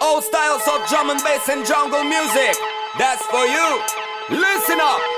All styles of drum and bass and jungle music. That's for you. Listen up.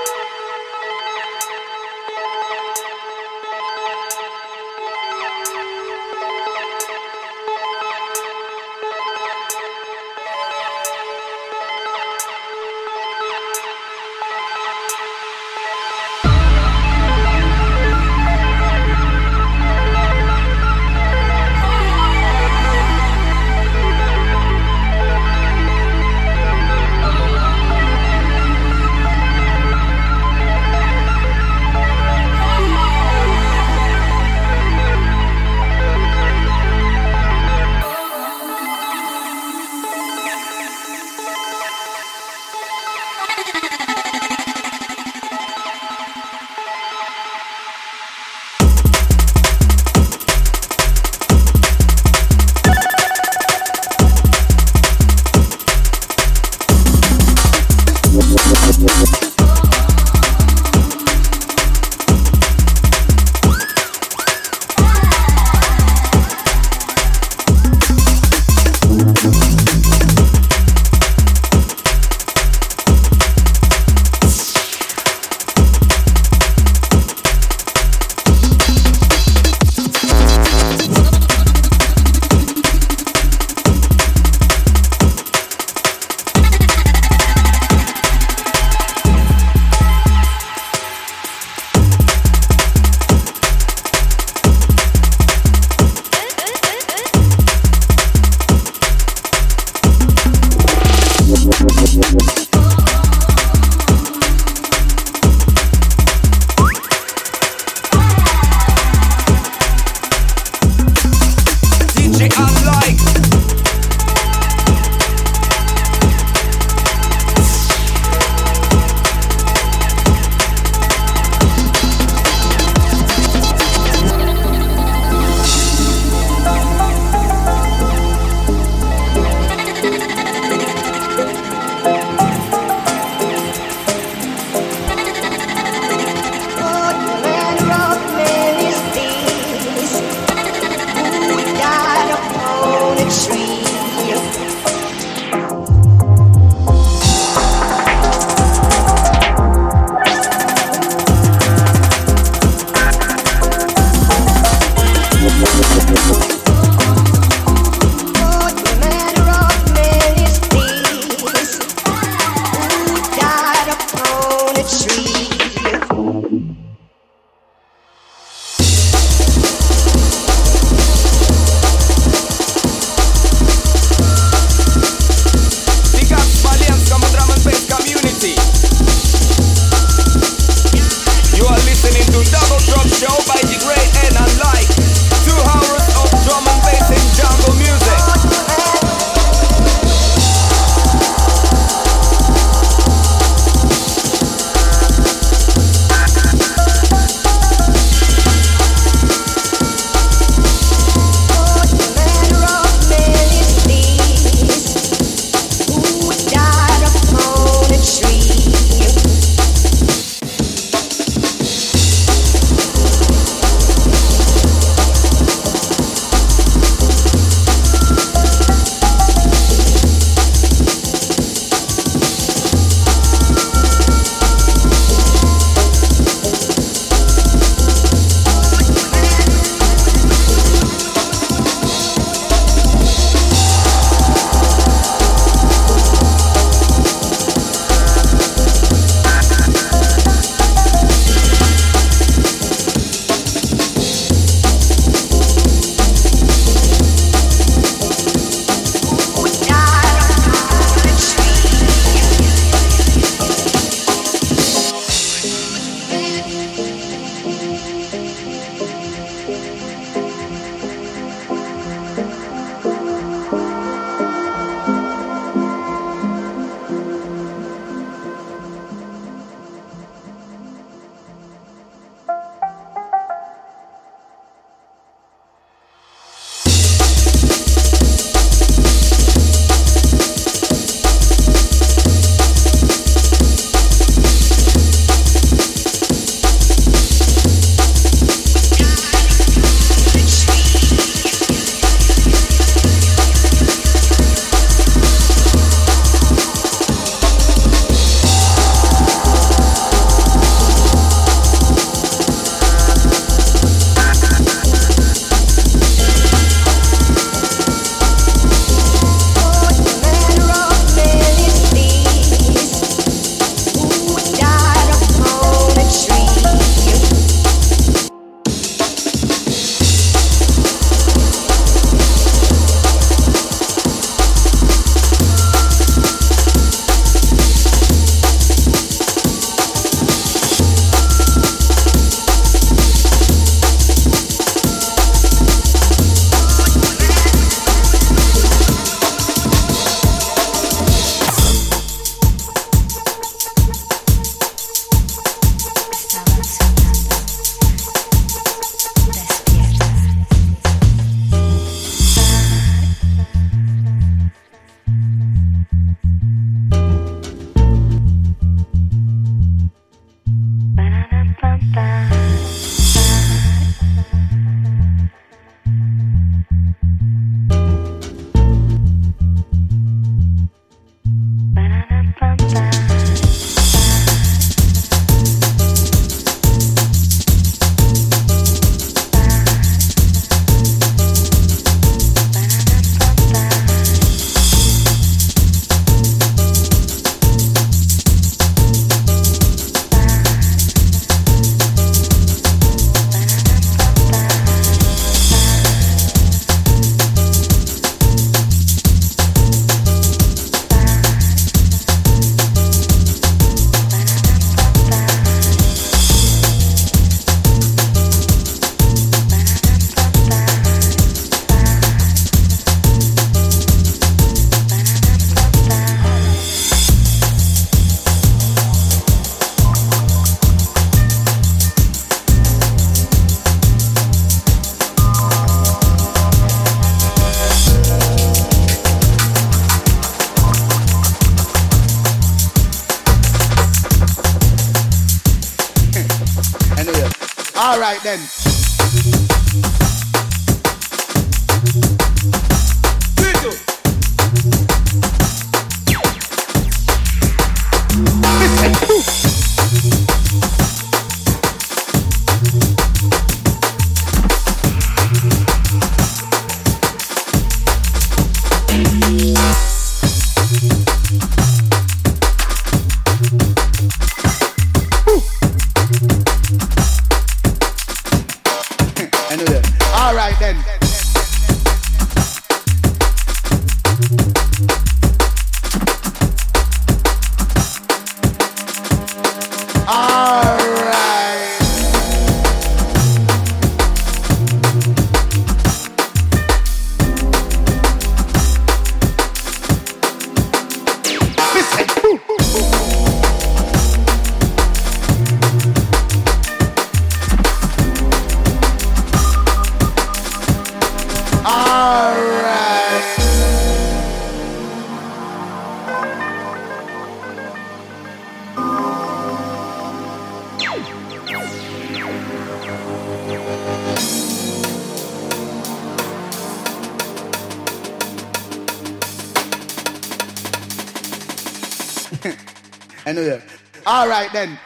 Then.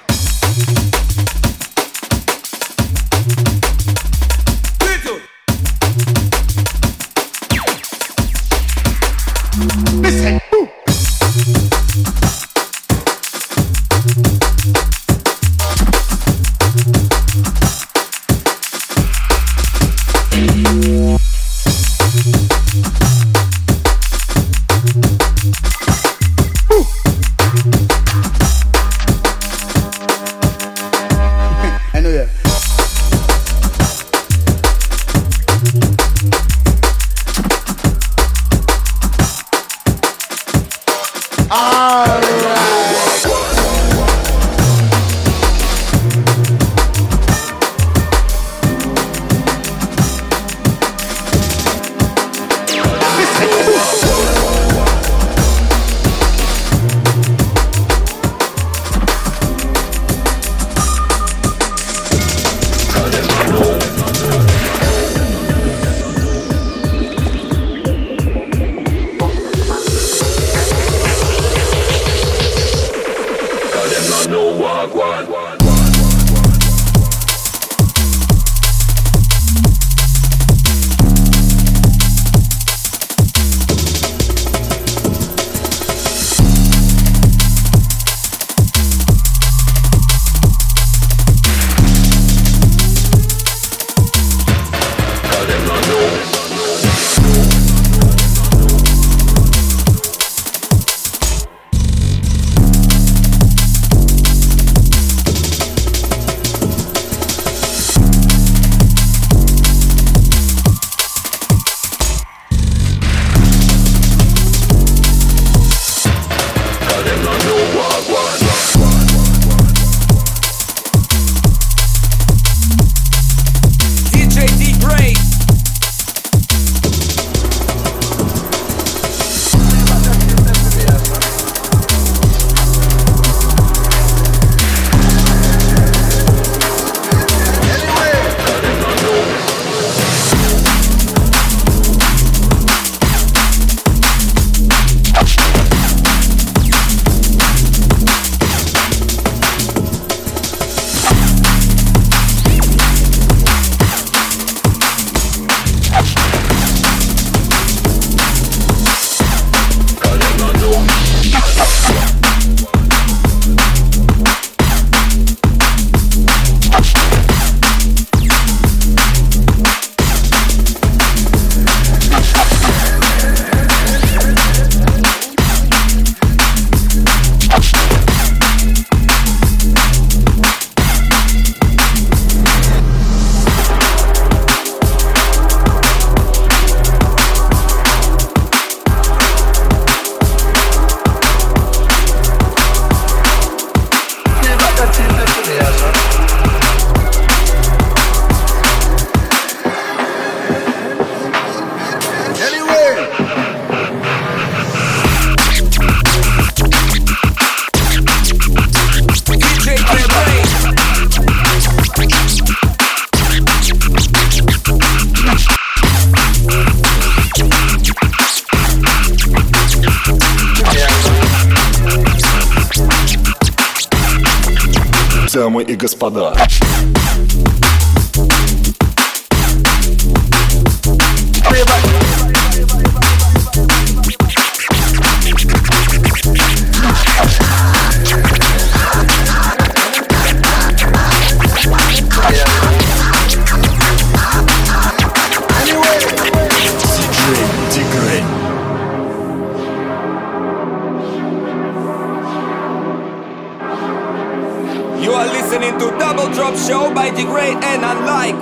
The great and unlike.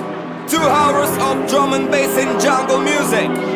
Two hours of drum and bass and jungle music.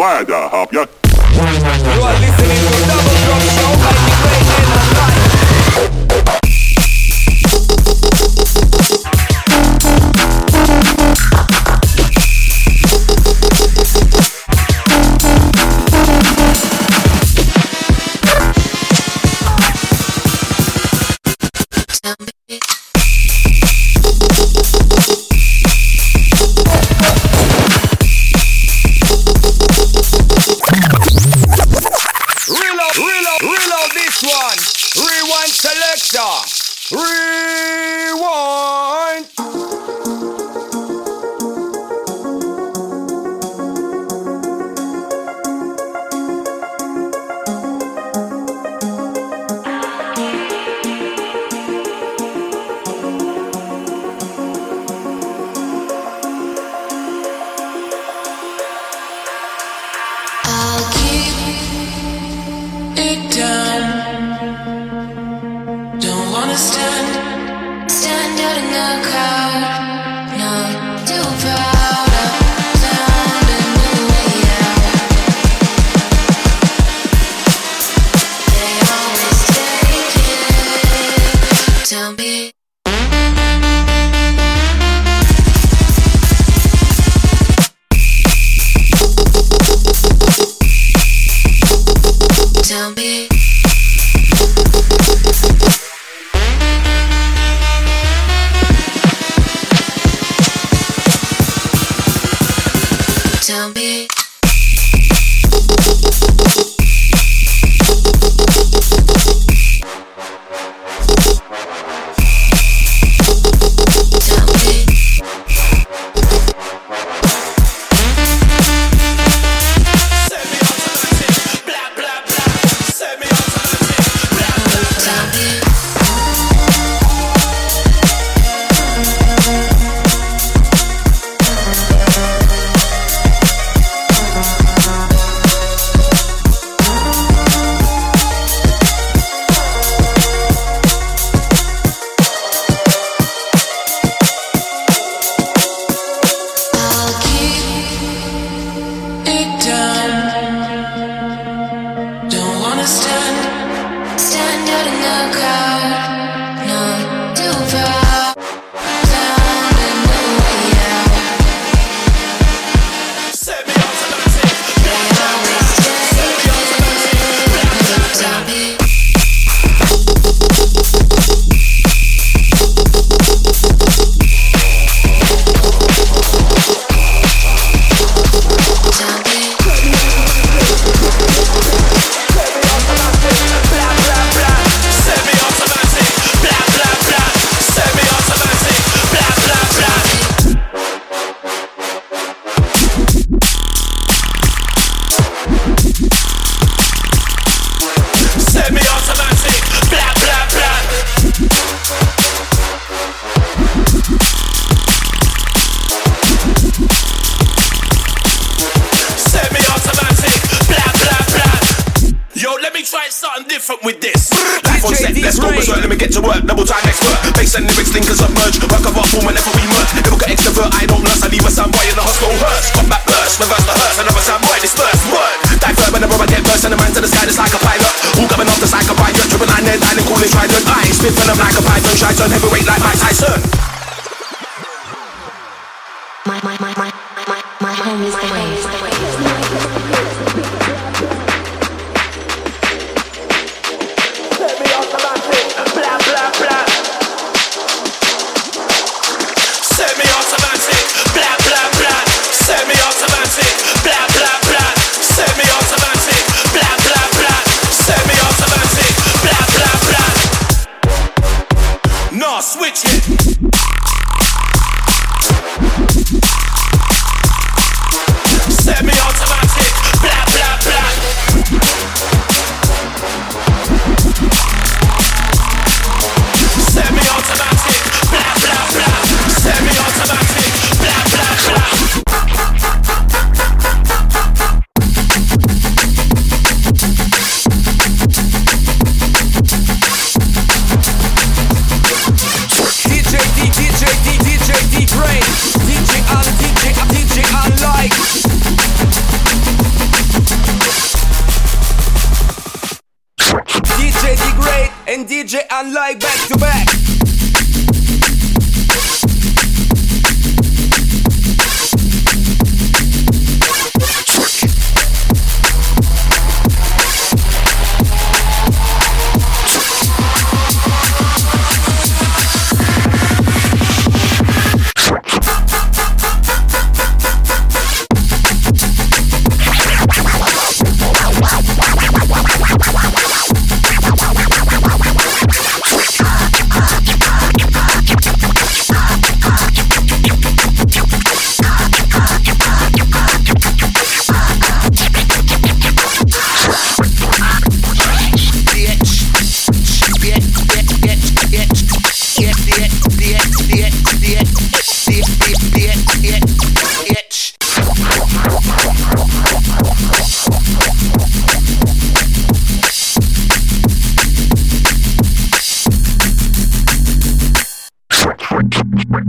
I'll be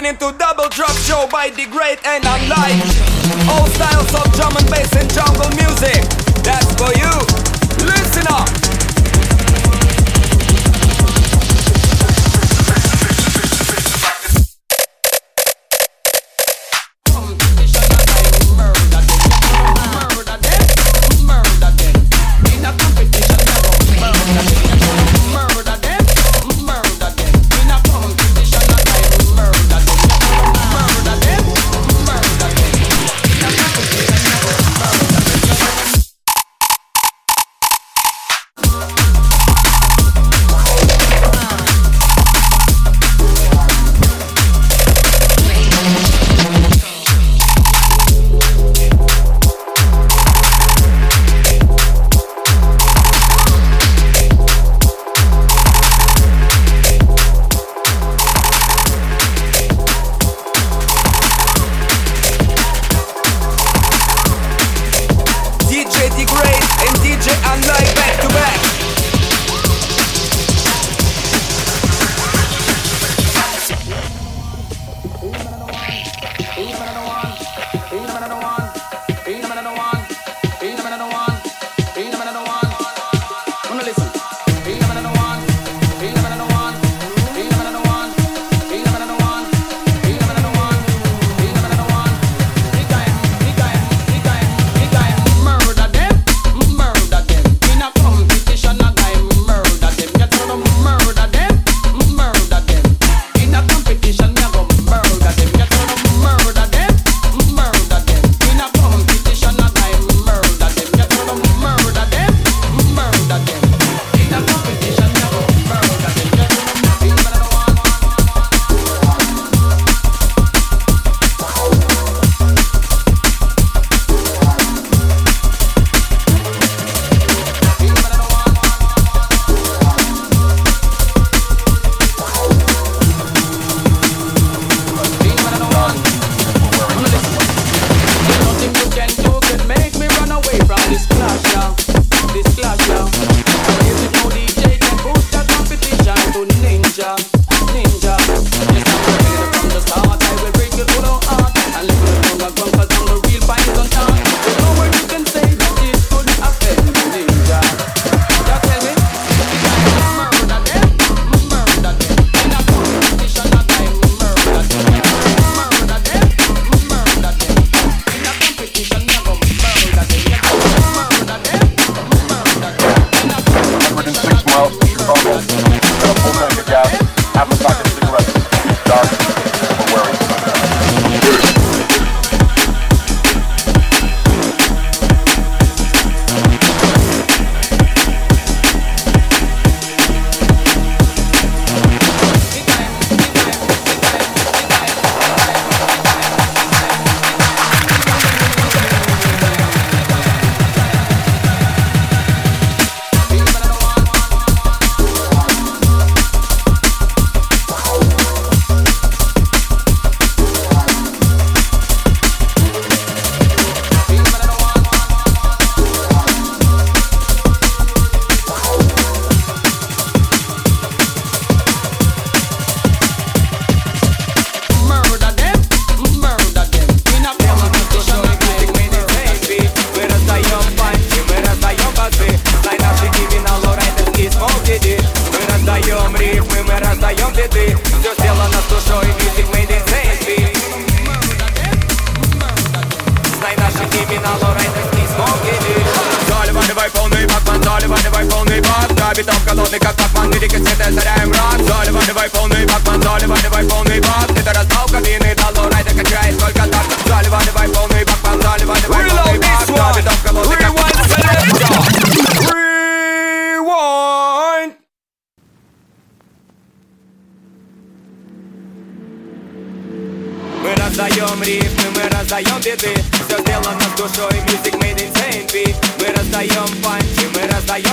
listening to Double Drop Show by The Great and Unlike. All styles of drum and bass and jungle music.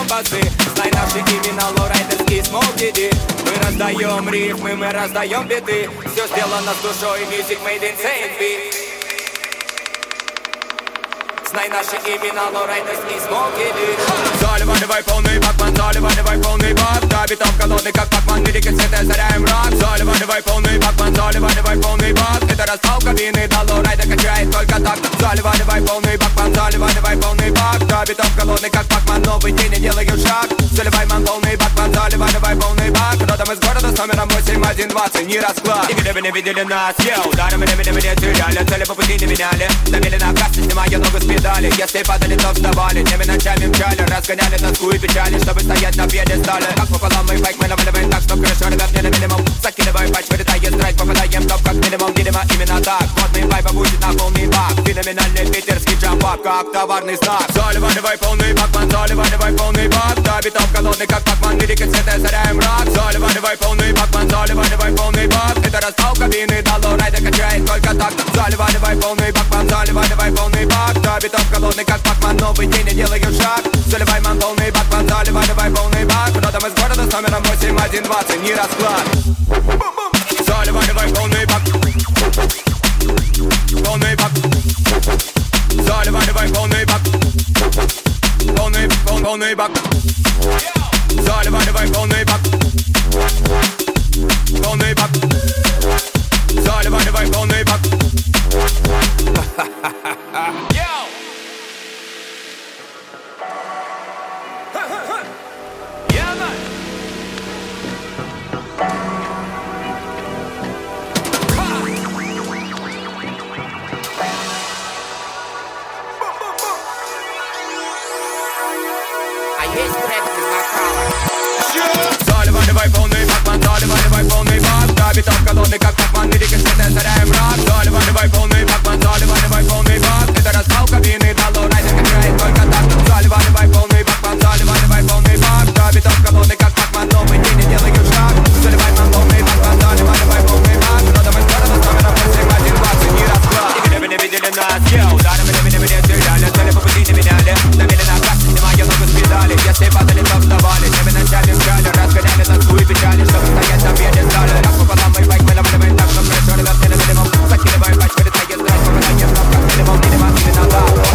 Мы раздаем басы Знай наши имена, лоурайдерс и смолкиди Мы раздаем рифмы, мы раздаем биты Все сделано с душой, music made in Saint Знай наши имена, лоурайдерс и смолкиди Заливай полный бакман, заливай полный бак Да, битов голодный, как пакман, лирики цвета заряем рак Заливай полный бакман, заливай полный бак Это распал кабины, да, лоурайдер качает только так Заливай полный бакман, заливай полный бак Да, битов голодный, как пакман, новый день, я делаю шаг Заливай ман полный бакман, заливай полный бак Родом из города с номером 8120, не расклад Нигде вы не видели нас, йоу Даром меня, меня, теряли, цели по пути не меняли Давили на кассе, снимая ногу с педали Если падали, то вставали, днями ночами мчали Разгоняли тоску и печали, чтобы стоять на пьедестале. Как пополам мы байк, мы наваливаем так, что крышу ребят не на минимум. Закидываем патч, вылетает страйк, попадаем в топ как минимум. Видимо, именно так, модный вайб будет на полный бак. Феноменальный питерский джампак, как товарный знак. Заливай полный бакман, заливай полный бак. Да, битов голодный, как пакман, лирика цвета заряем рак. Заливай полный бакман, заливай полный бак. Это распал кабины, дало райда качает только так. Заливай полный бакман, заливай полный бак. Да, битов голодный, как пакман, новый день, я делаю шаг. Заливай ман полный бакман, заливай полный бак. Родом из города с номером 8120, не расклад. Заливай полный бак. Полный бак. Заливай полный бак. Полный, пол, полный бак. Заливай полный бак. Полный бак. Заливай полный бак. Yo! Yeah, заливай полный бак Да, битов колонны, как пакман, цвета заряем рак Заливай полный бакман, заливай полный бак Это распал кабины, дало райдер качает только так Заливай полный бакман, заливай полный бак Да, битов колонны, как пакман, новый день, я делаю шаг Заливай полный бакман, заливай полный бак Родом из города с номером 8120, не расклад Нигде вы не видели нас, йоу Даром ногу с педали Если падали, то вставали, днями ночами мчали Разгоняли тоску и печали, чтобы стоять на пьедестале Как пополам мы байк, мы наваливаем так, что крышу ребят не на минимум Закидываем патч, вылетает страйк, попадаем в топ как минимум Видимо, именно так,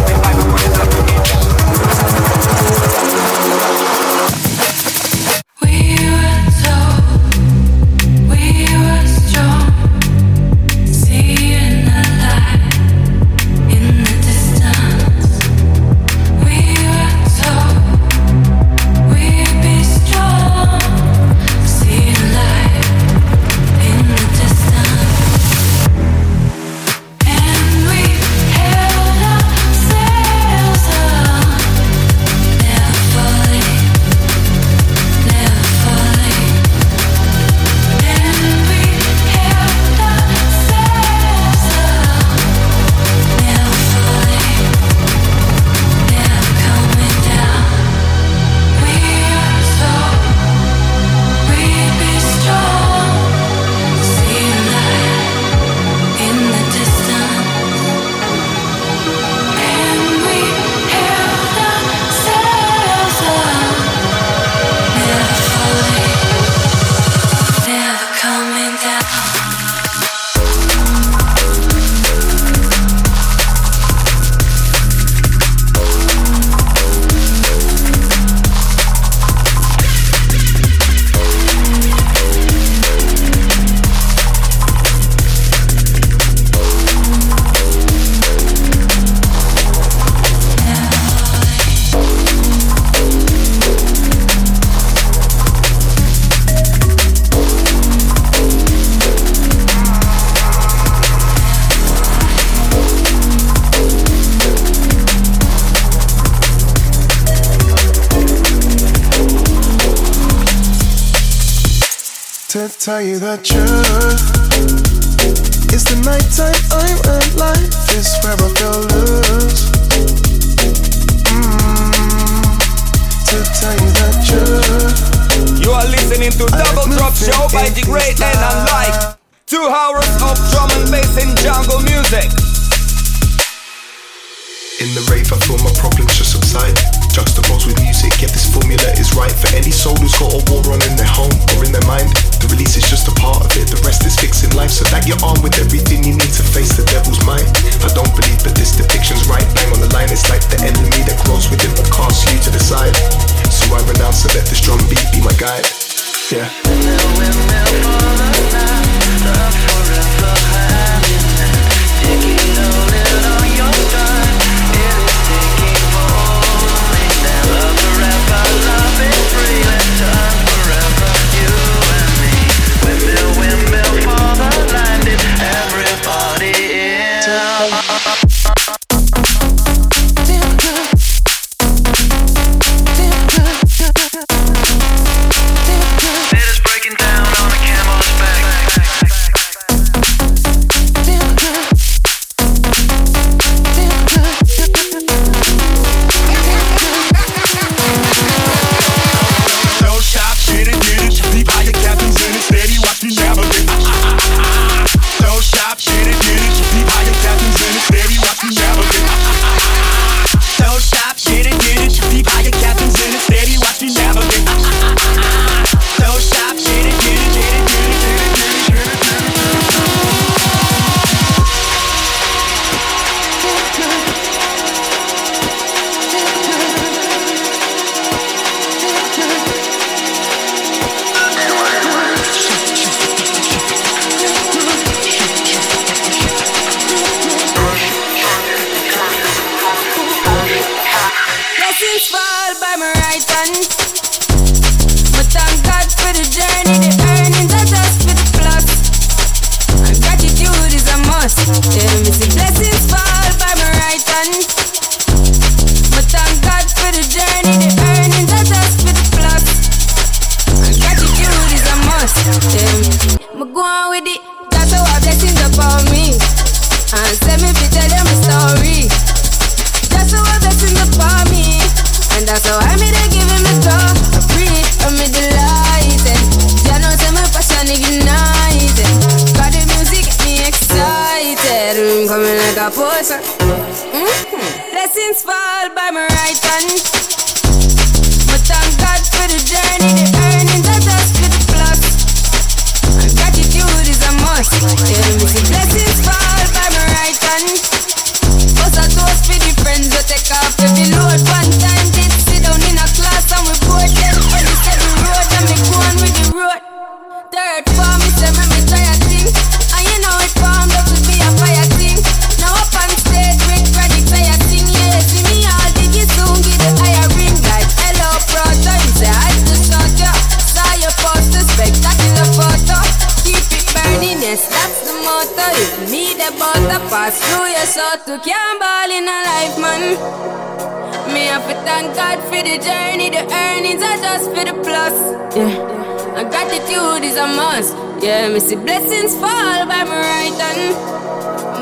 see blessings fall by my right hand.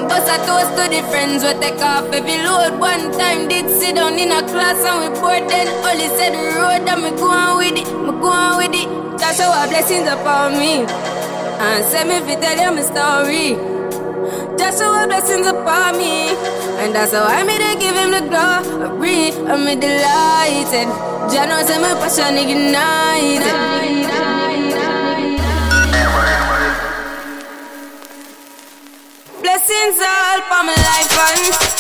Bust a toast to the friends we take off every load. One time did sit down in a class and we boarded. Only said the road and me go on with it, me go on with it. That's how our blessings upon me. And send me if you tell you my story. That's how our blessings upon me. And that's how I made it give him the glory. I'm delighted. Jah knows I'm a passion ignited. millions all for my life and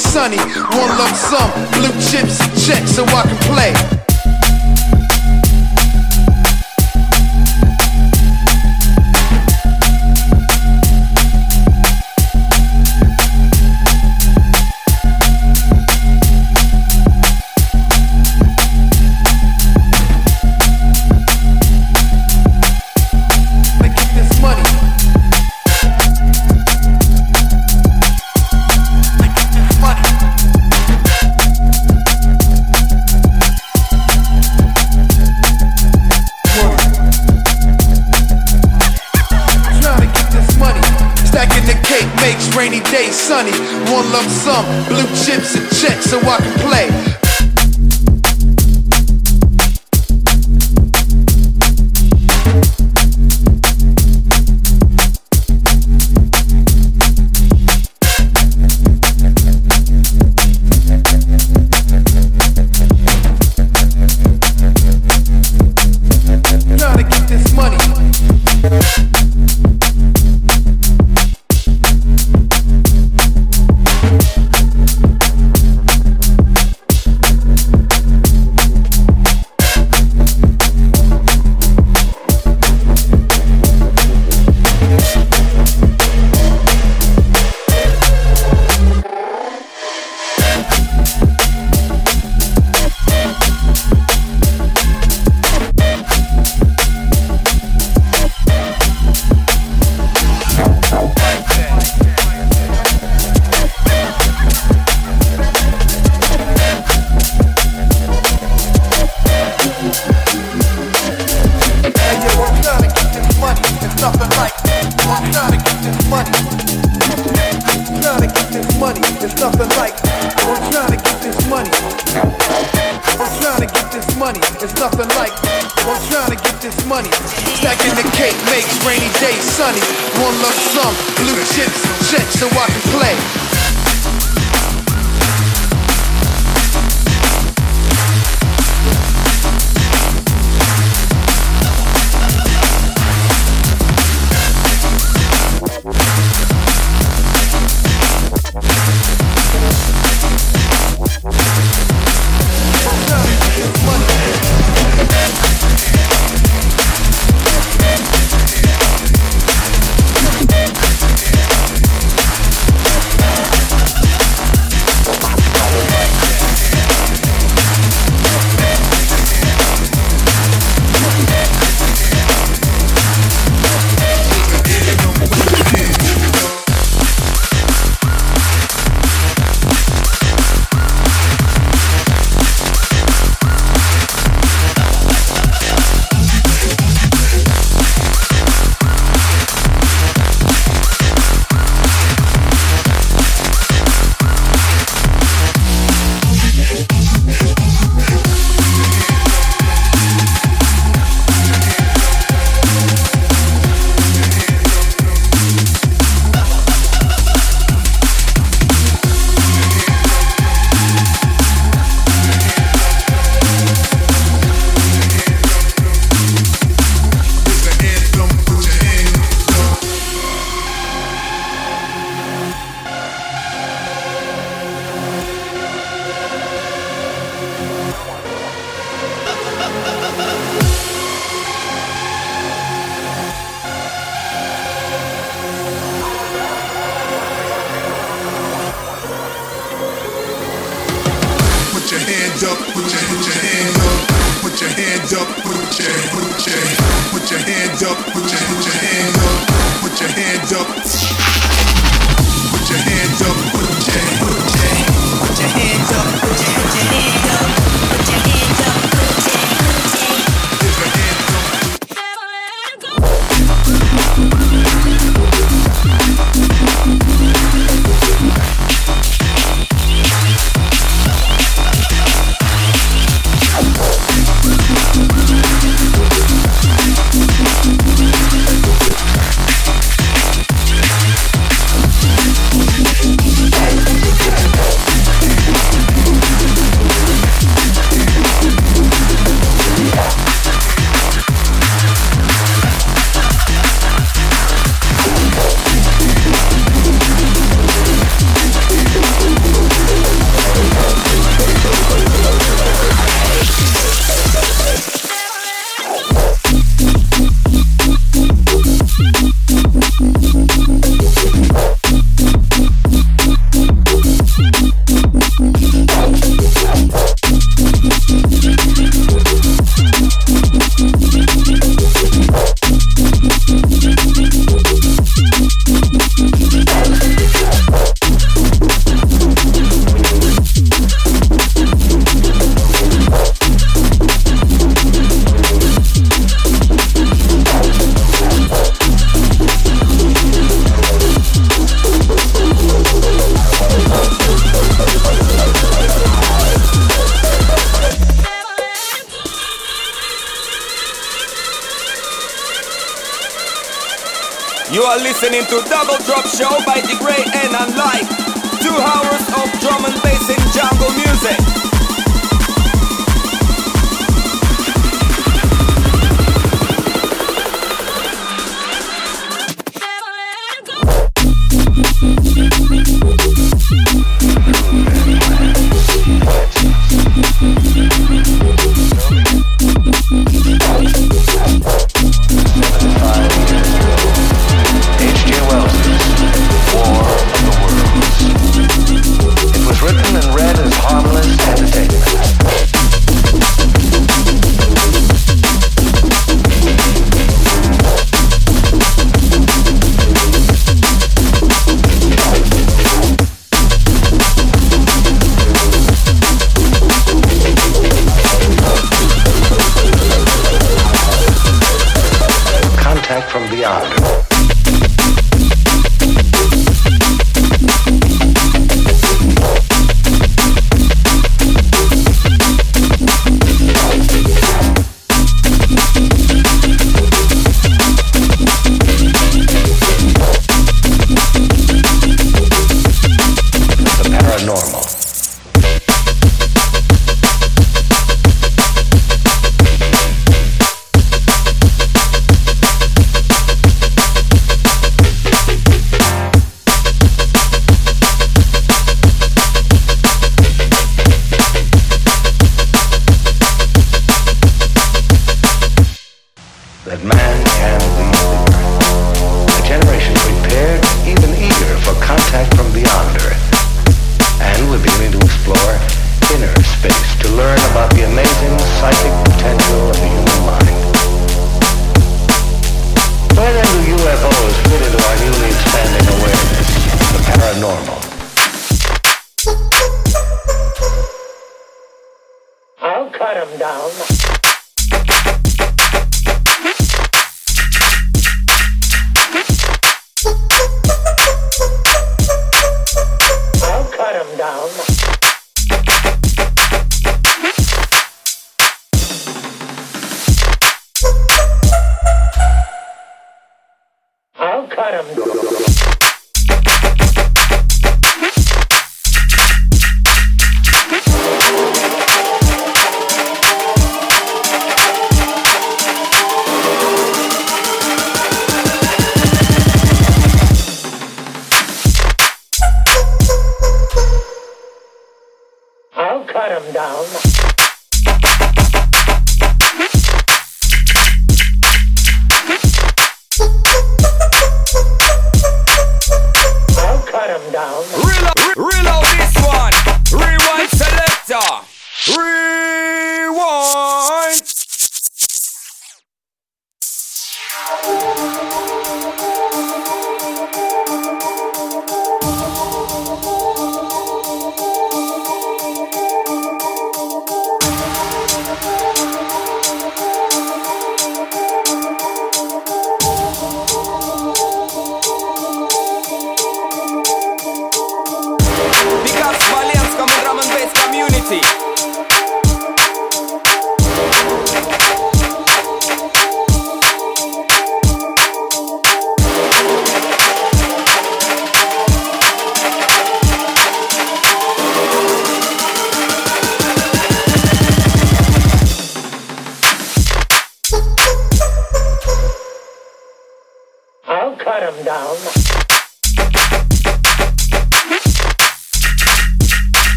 sunny. One lump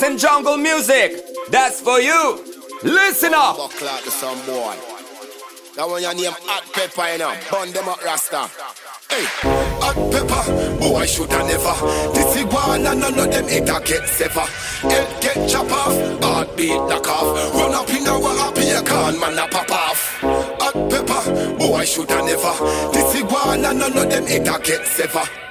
bass jungle music. That's for you. Listen up. Buckle out to some boy. That one your name Hot Pepper, you know. Bun them up, Rasta. Hey, hot pepper, boy should I never. This is one and none of them a get sever. Head get chop off, heartbeat knock off. Run up in our happy you can man a pop off. Hot pepper, boy should I never. This is one and none of them a get sever.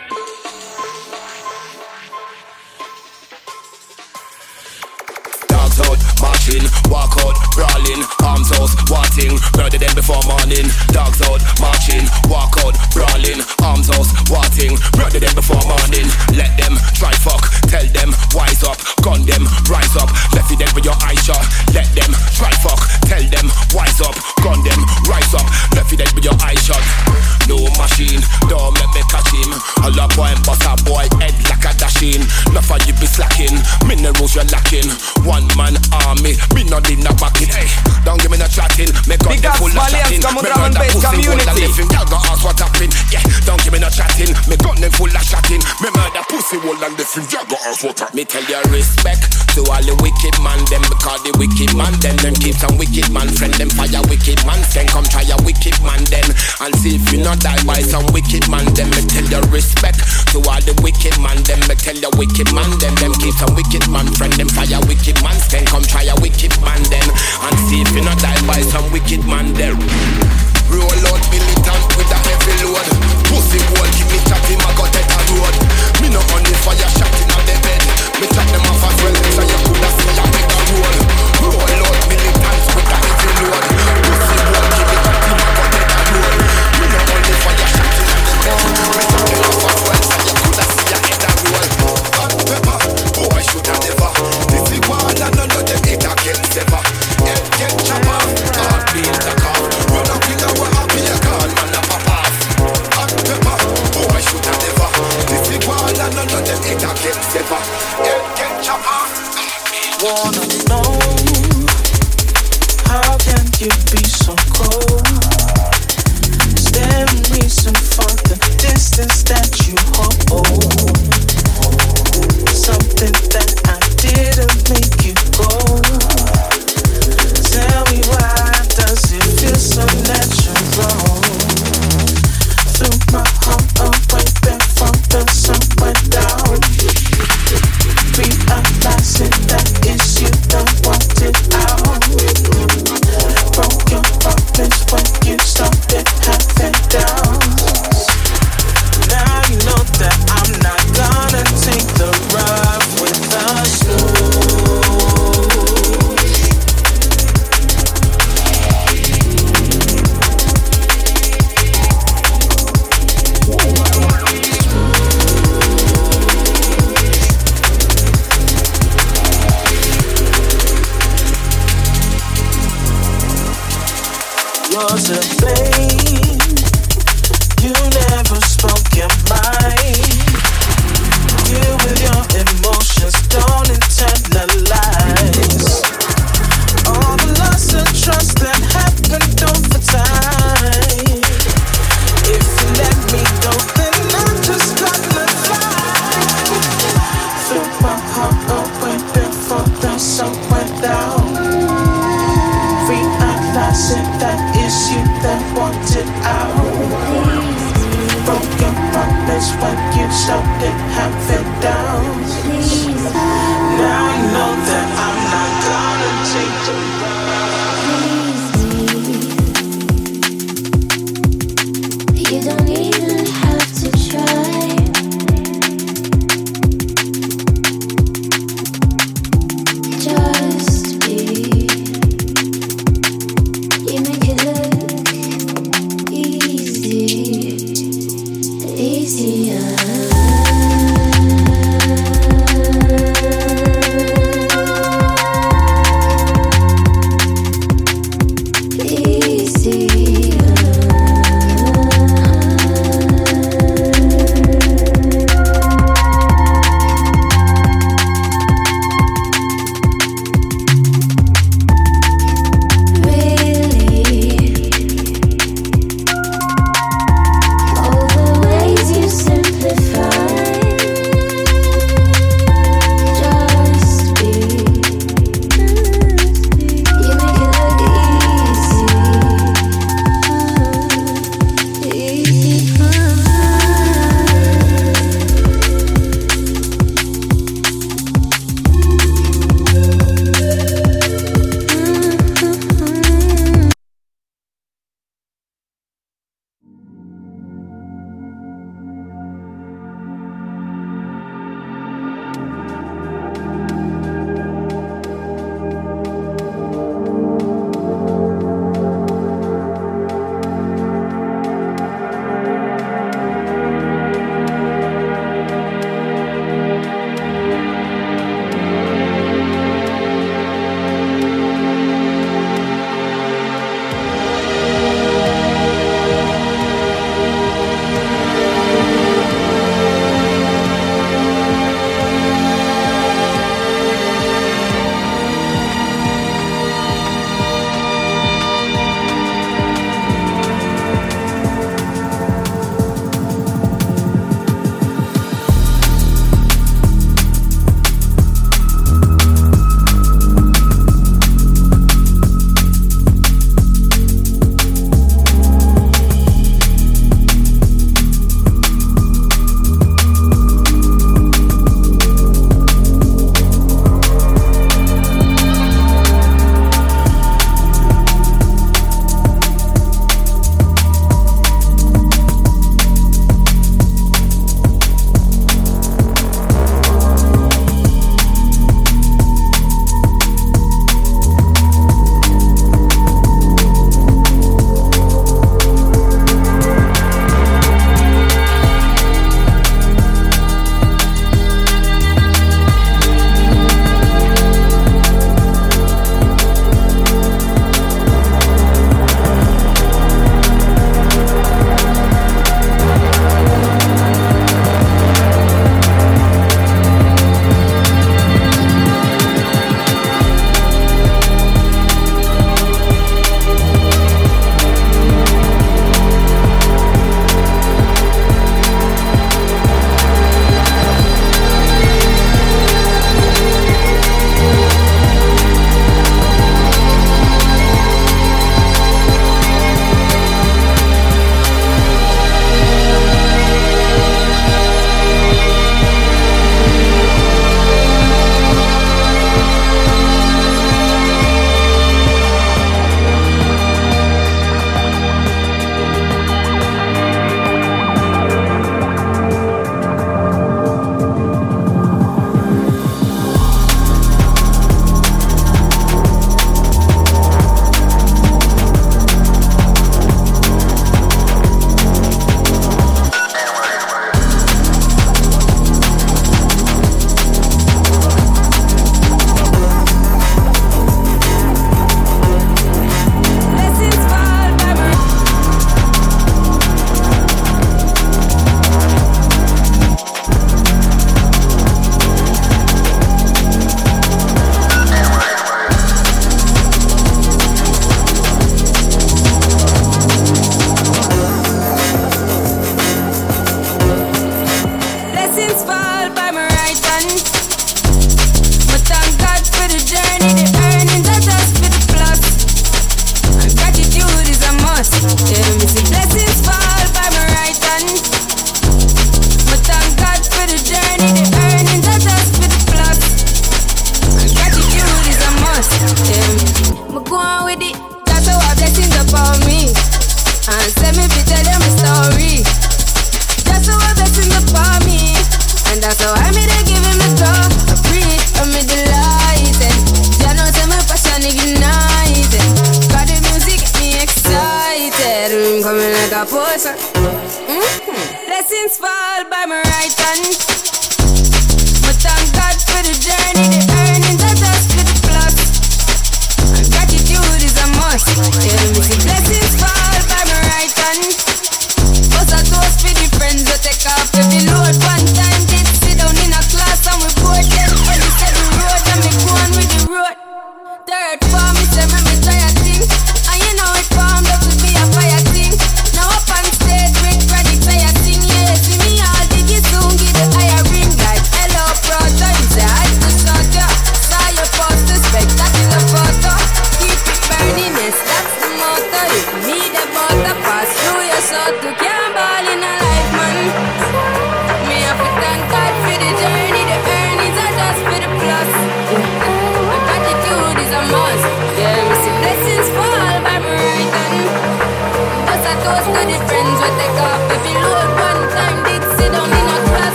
Out, murder them before morning. Dogs out, marching, walk out, brawling, arms out, wanting, murder them before morning. Let them try fuck, tell them wise up, gun them, rise up, left them with your eyes shut. Let them try fuck, tell them wise up, gun them, rise up, left them with your eyes shut. No machine, don't let me catch him. All up boy, bust a boy head like a dashing. Enough of you be slacking, minerals you're lacking. One man army, me not in the backing. Chatting, me gun Big them up full of chatting. Me and murder pussy, whole of community. living. Y'all got ask what happened. Yeah, don't give me no chatting, me gun them full of chatting. Me murder pussy whole and living. Y'all got ask what happened. Me tell you respect to all the wicked man them because the wicked man them them keep some wicked man friend them fire wicked man then come try a wicked man then and see if you not die by some wicked man them me tell you respect to all the wicked man them me tell you wicked man them them keep some wicked man friend them fire wicked man then come try a wicked man then and see if you not die by some wicked man there. Roll out militant with a heavy load. Pussy wall give me chat him I got take a road. Me no on the fire shot in on the bed. Me chat them off as well So you coulda see a mega roll Roll out militant with a heavy load You don't even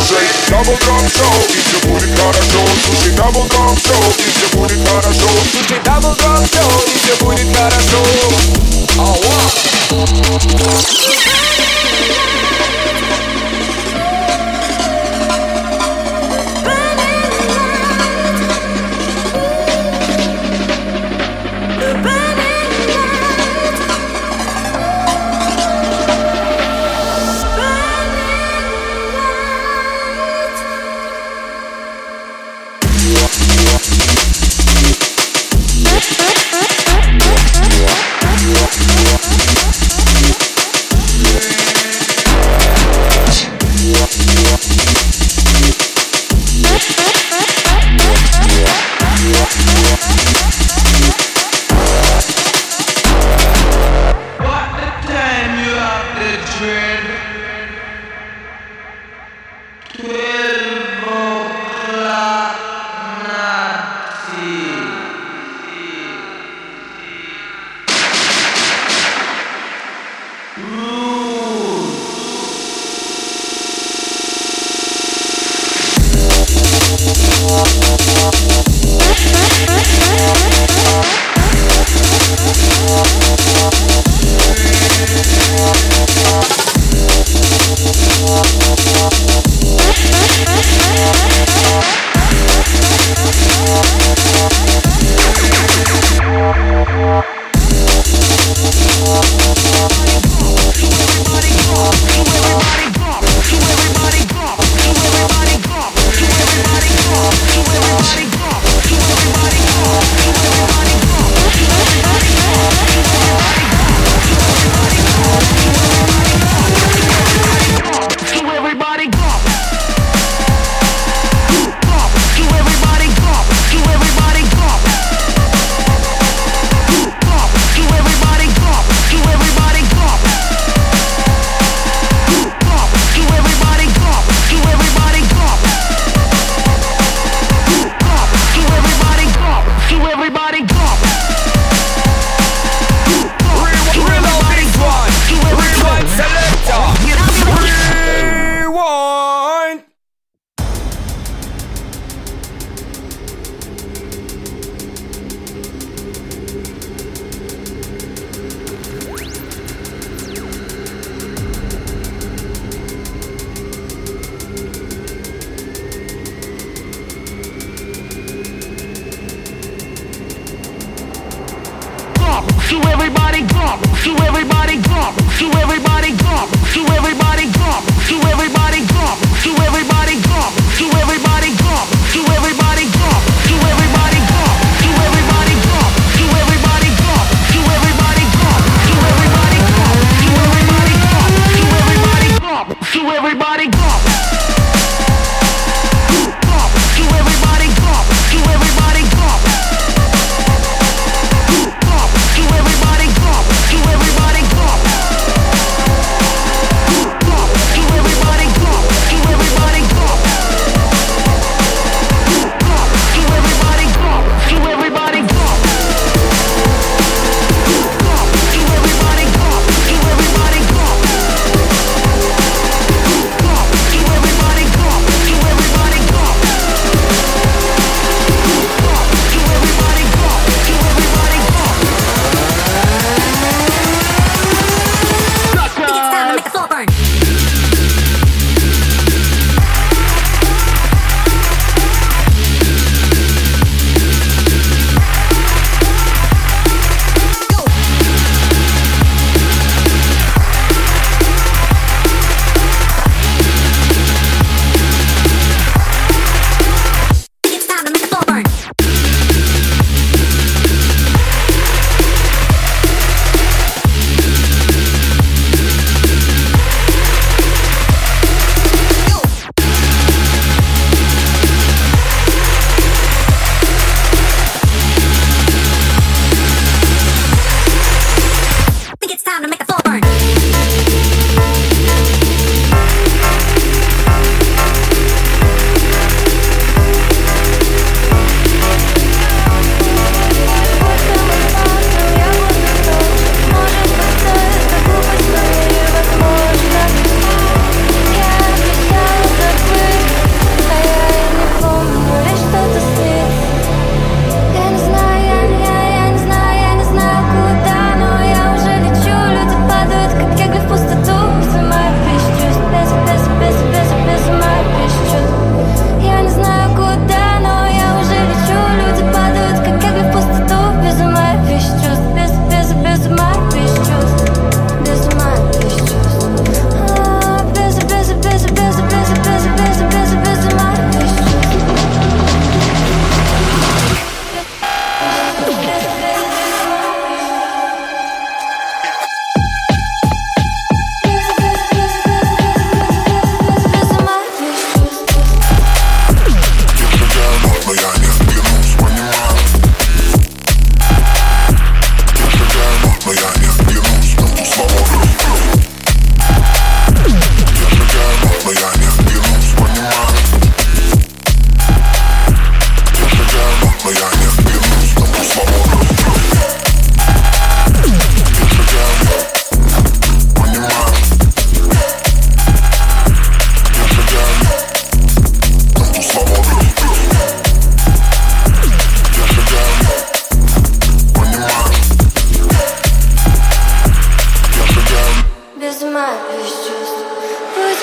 слушай Double control, и все будет хорошо. Слушай, double control, и все будет хорошо. Слушай, double control, и все будет хорошо. Ауа!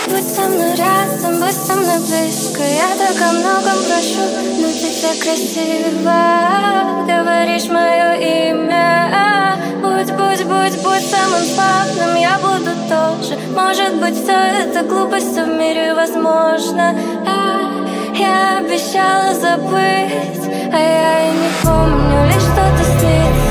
Будь со мной рядом, будь со мной близко. Я так о многом прошу, но ты так красиво Говоришь мое имя. Будь, будь, будь, будь самым славным Я буду тоже. Может быть, все это глупость в мире возможно а, Я обещала забыть, а я и не помню Лишь что-то снится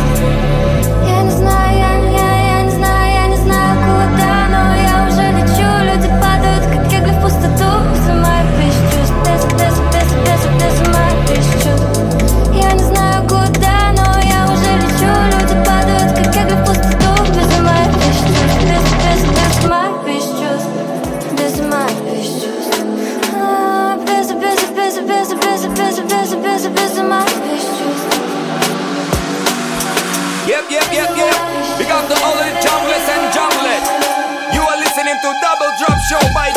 into double drop show by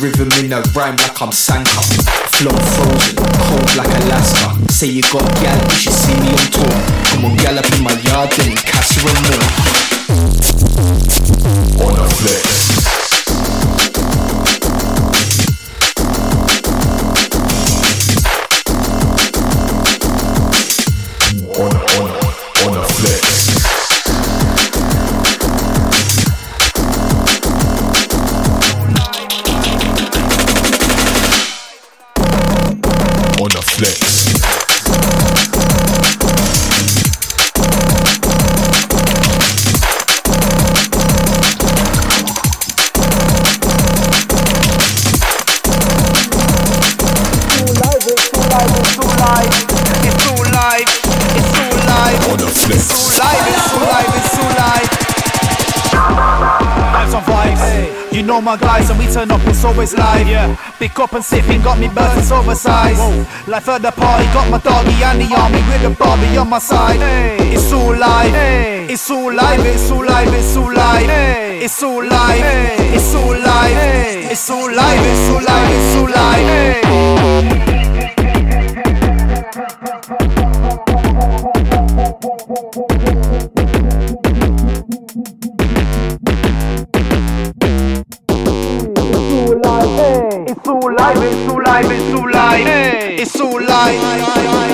rhythm in a rhyme like I'm Sanka. Flow frozen, cold like Alaska. Say you got gal, you should see me on tour. Come on, gal up in my yard, then Cassie and more. On the flex. Always live. Yeah. Pick up and sipping, got me burst, it's oversized. Life at the party, got my doggy and the army with the Barbie on my side. It's all live, it's all live, it's all live, it's all live. It's all live, it's all live, it's all live, it's all live, it's all live. It's It's too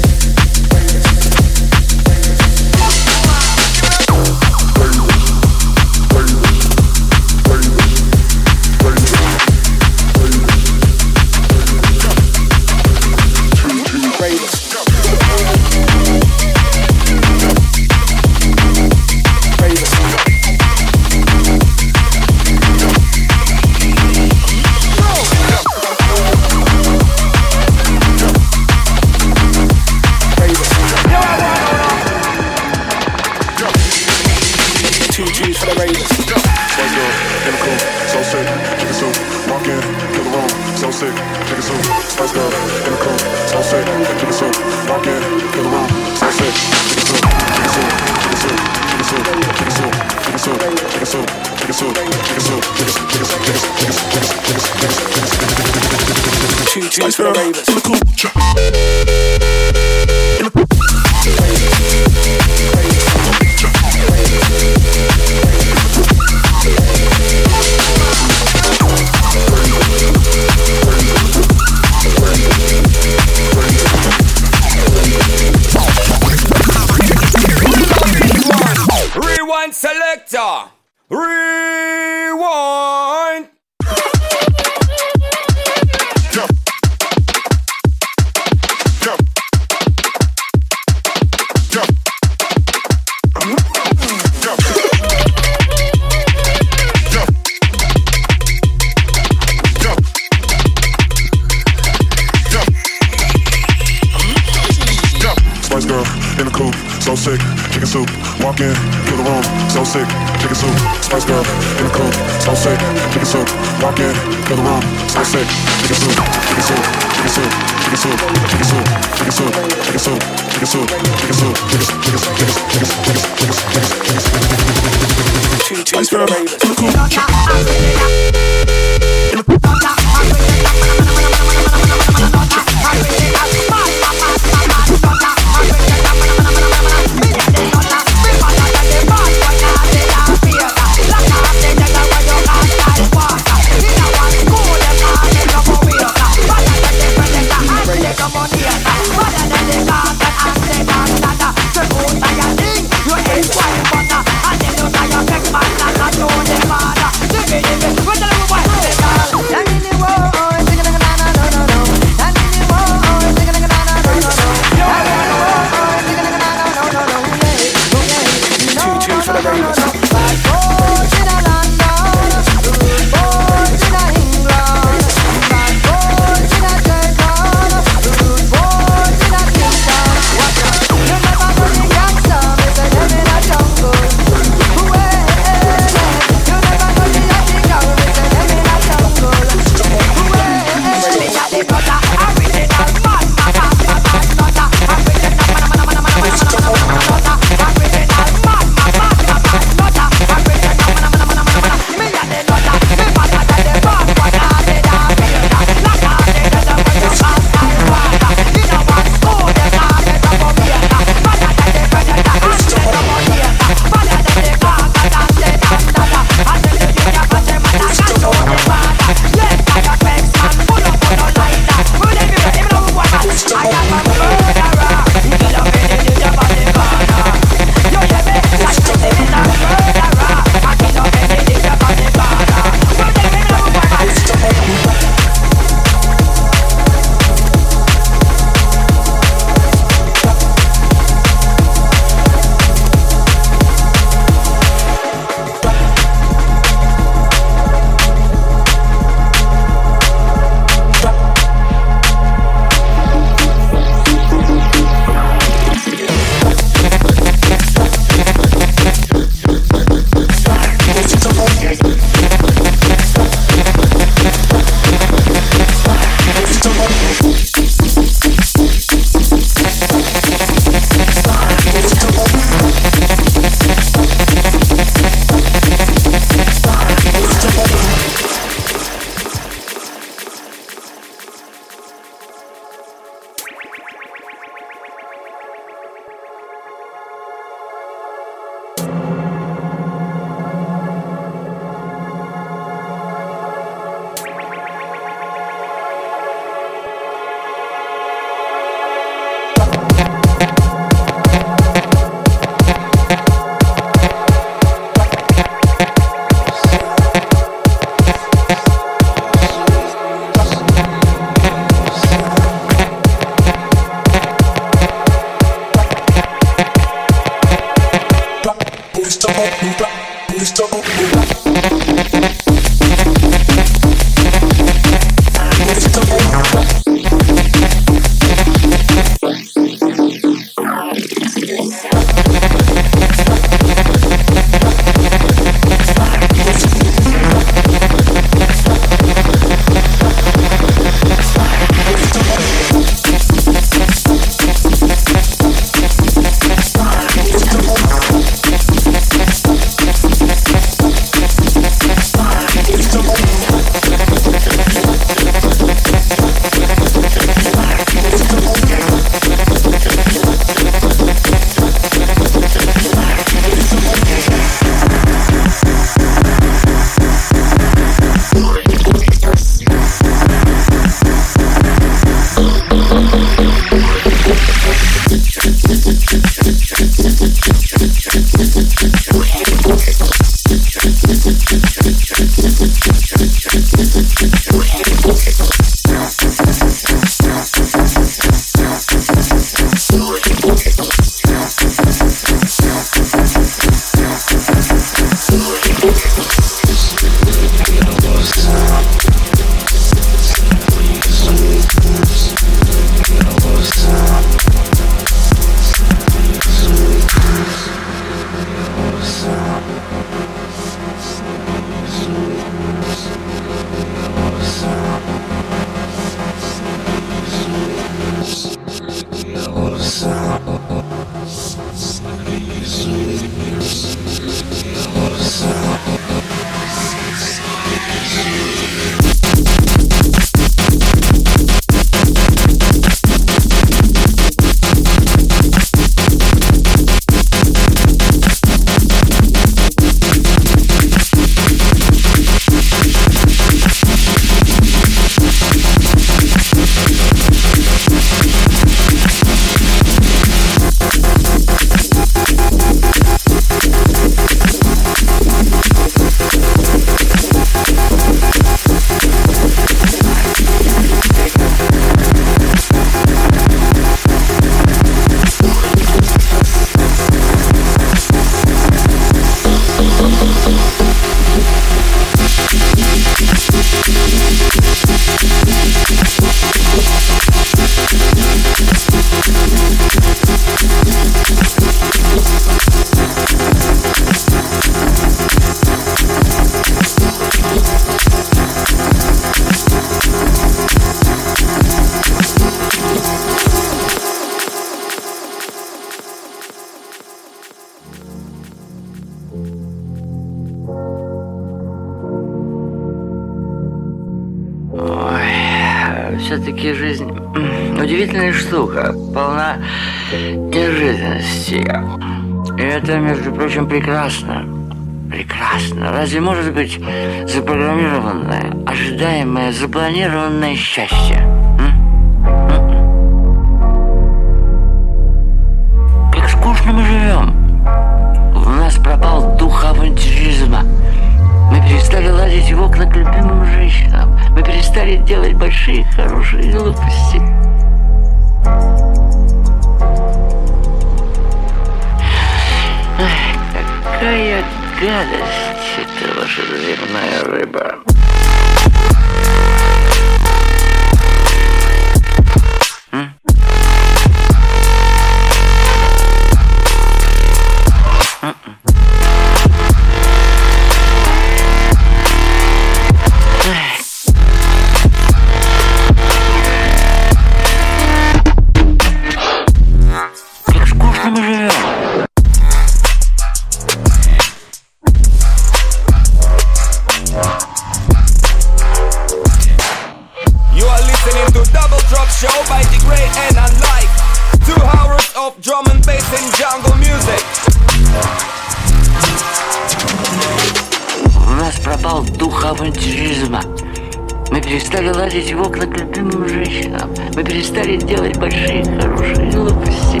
стали делать большие хорошие глупости.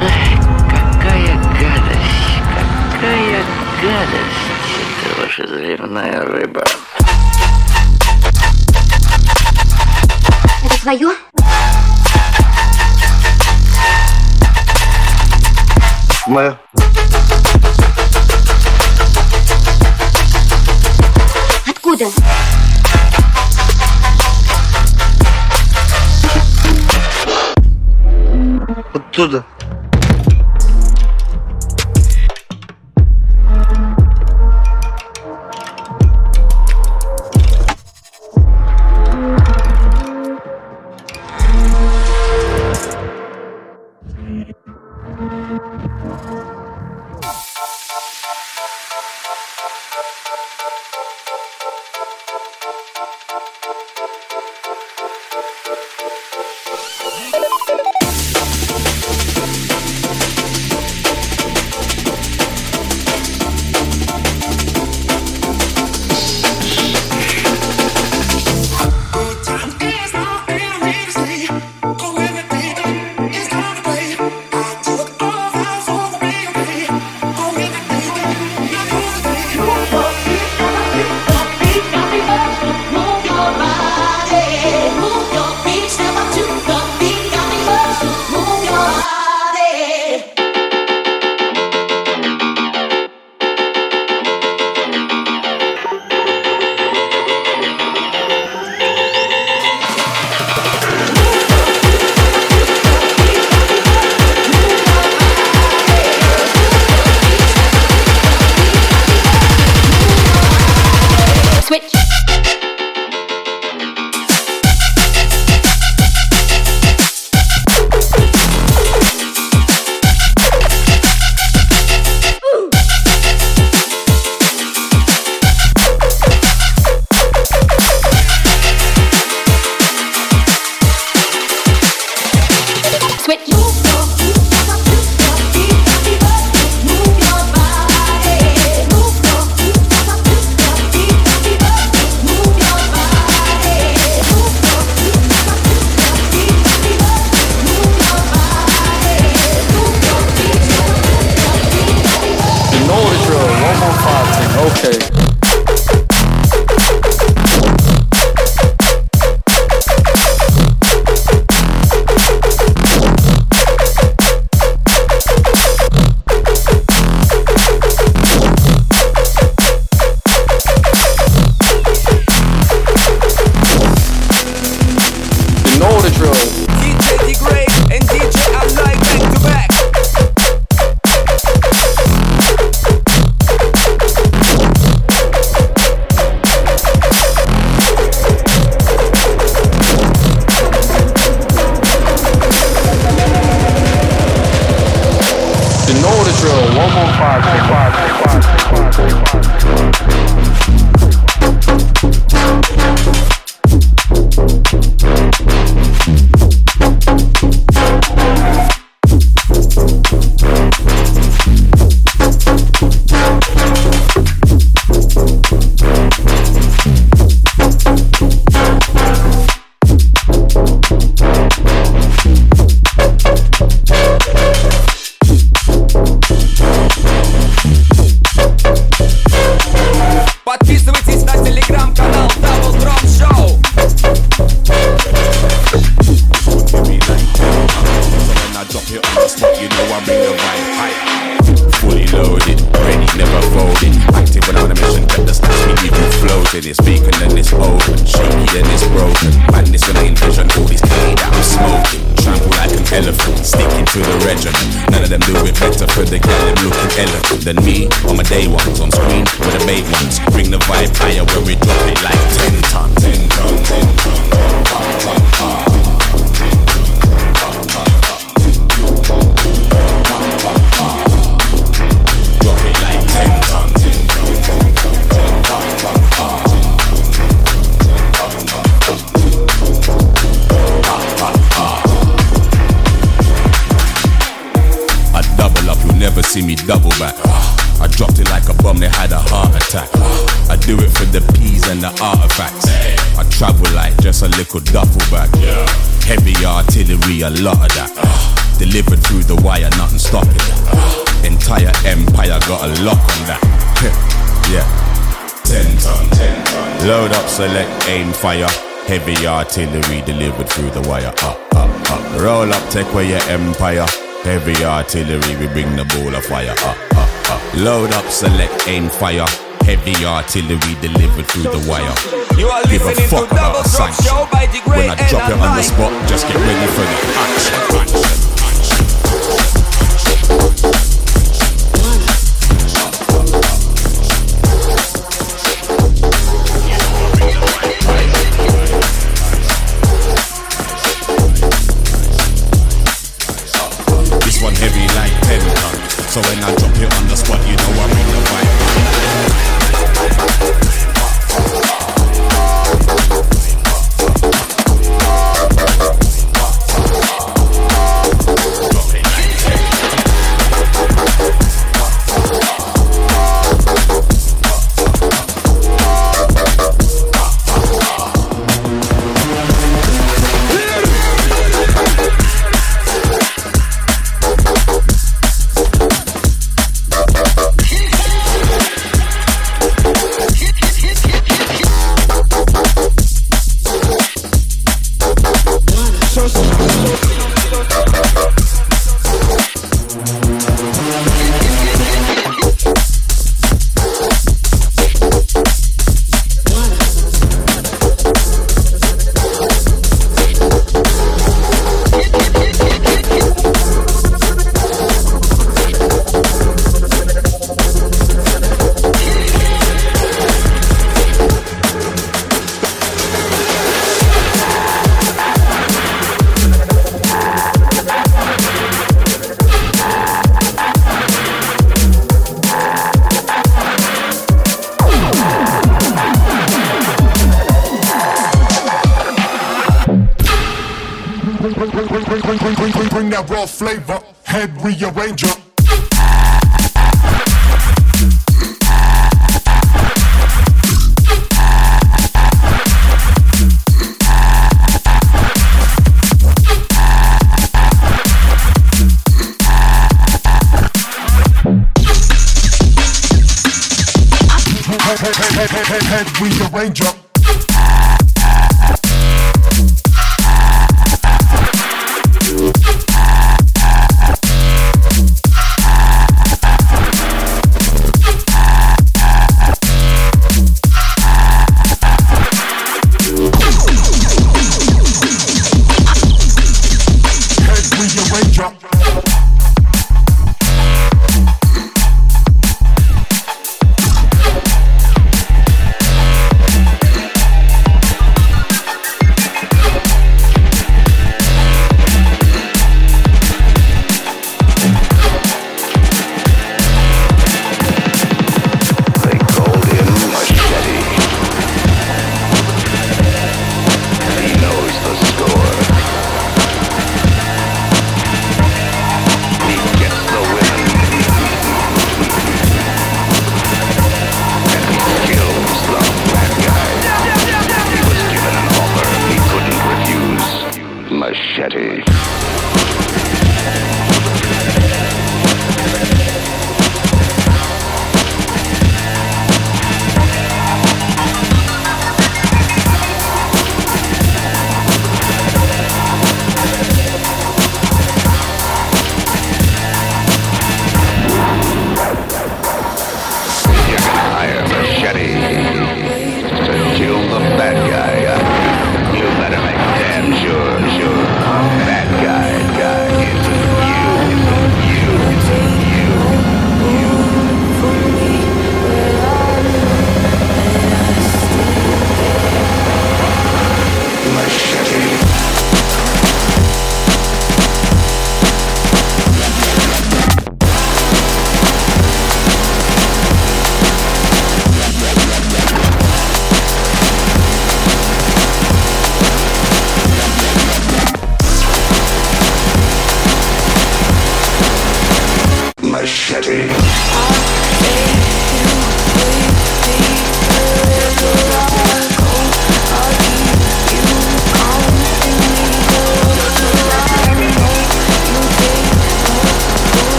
Ай, какая гадость, какая гадость, это ваша заливная рыба. Это твое? Мое. оттуда. fire. Heavy artillery delivered through the wire. Up, up, up. Roll up, take away your empire. Heavy artillery, we bring the ball of fire. Up, up, up. Load up, select, aim, fire. Heavy artillery delivered through the wire. You are Give listening a fuck to Double Drop Show by the Great When I drop you on the spot, just get ready for the action.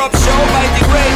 Drop Show by the great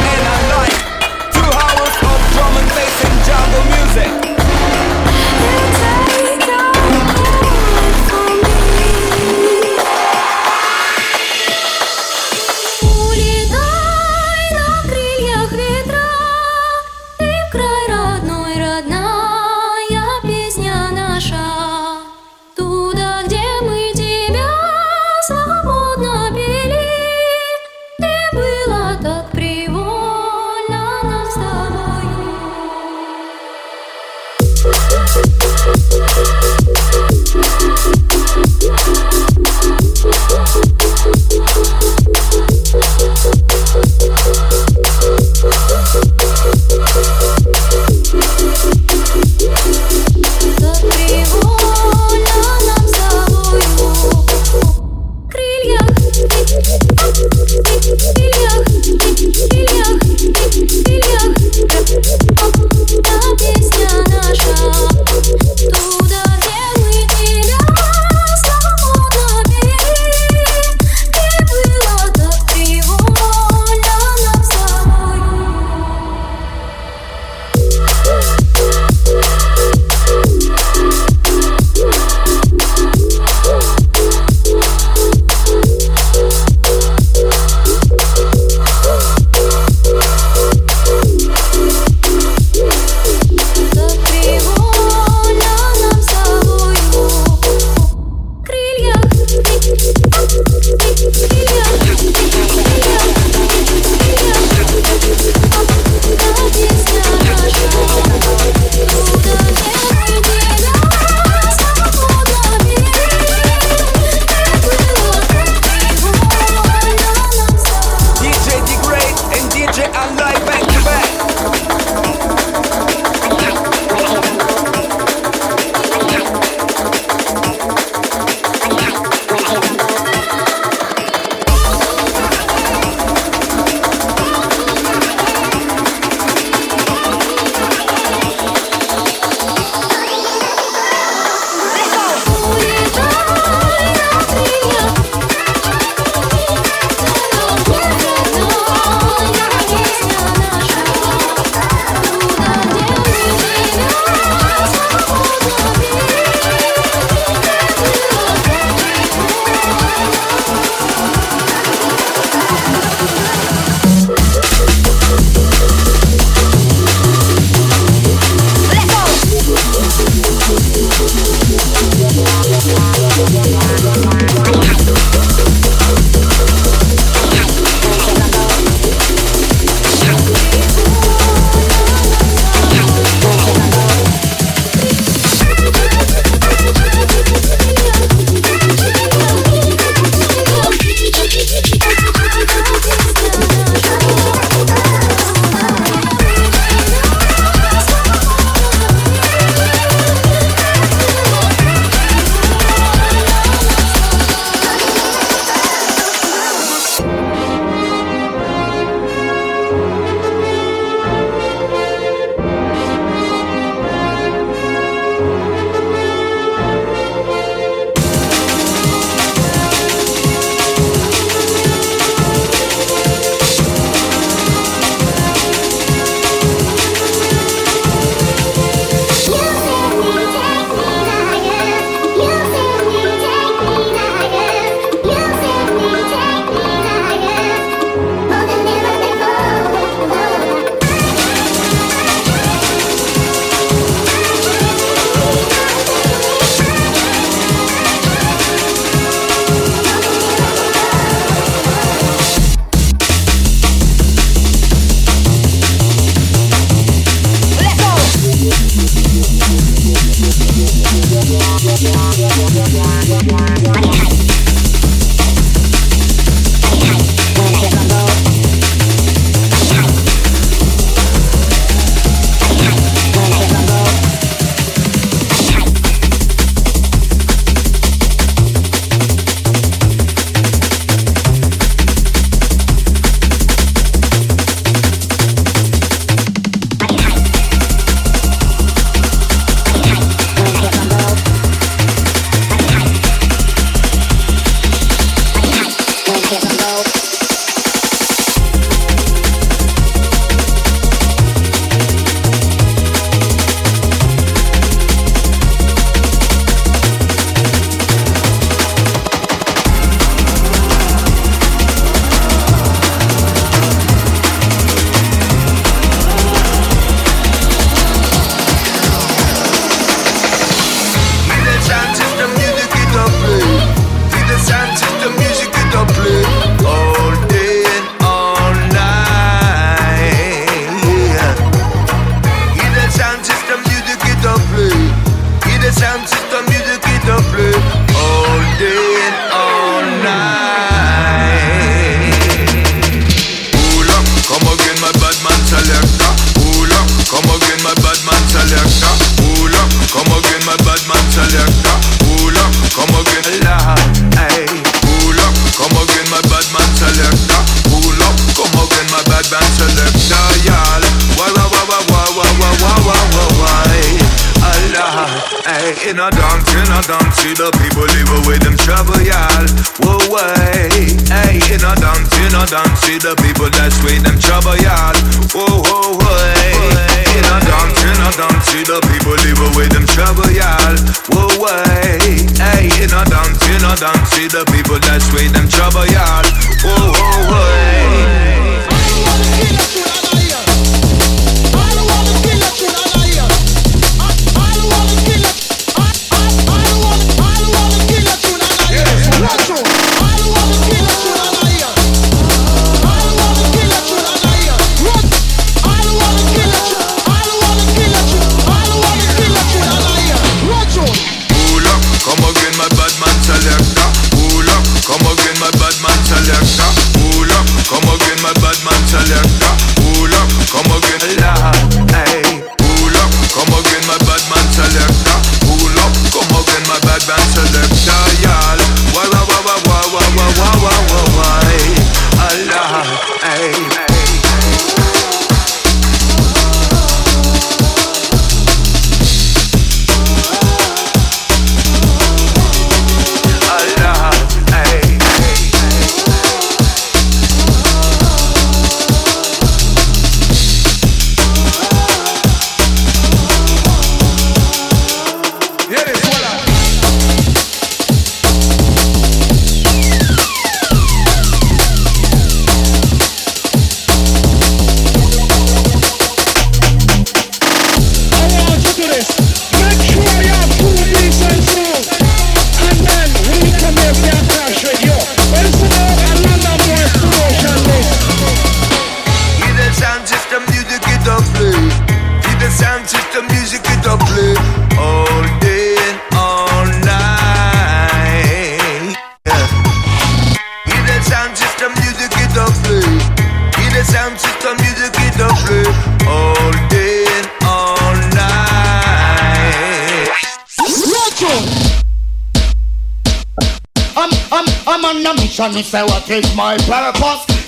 see the people that's with them trouble, y'all. Whoa, whoa, way.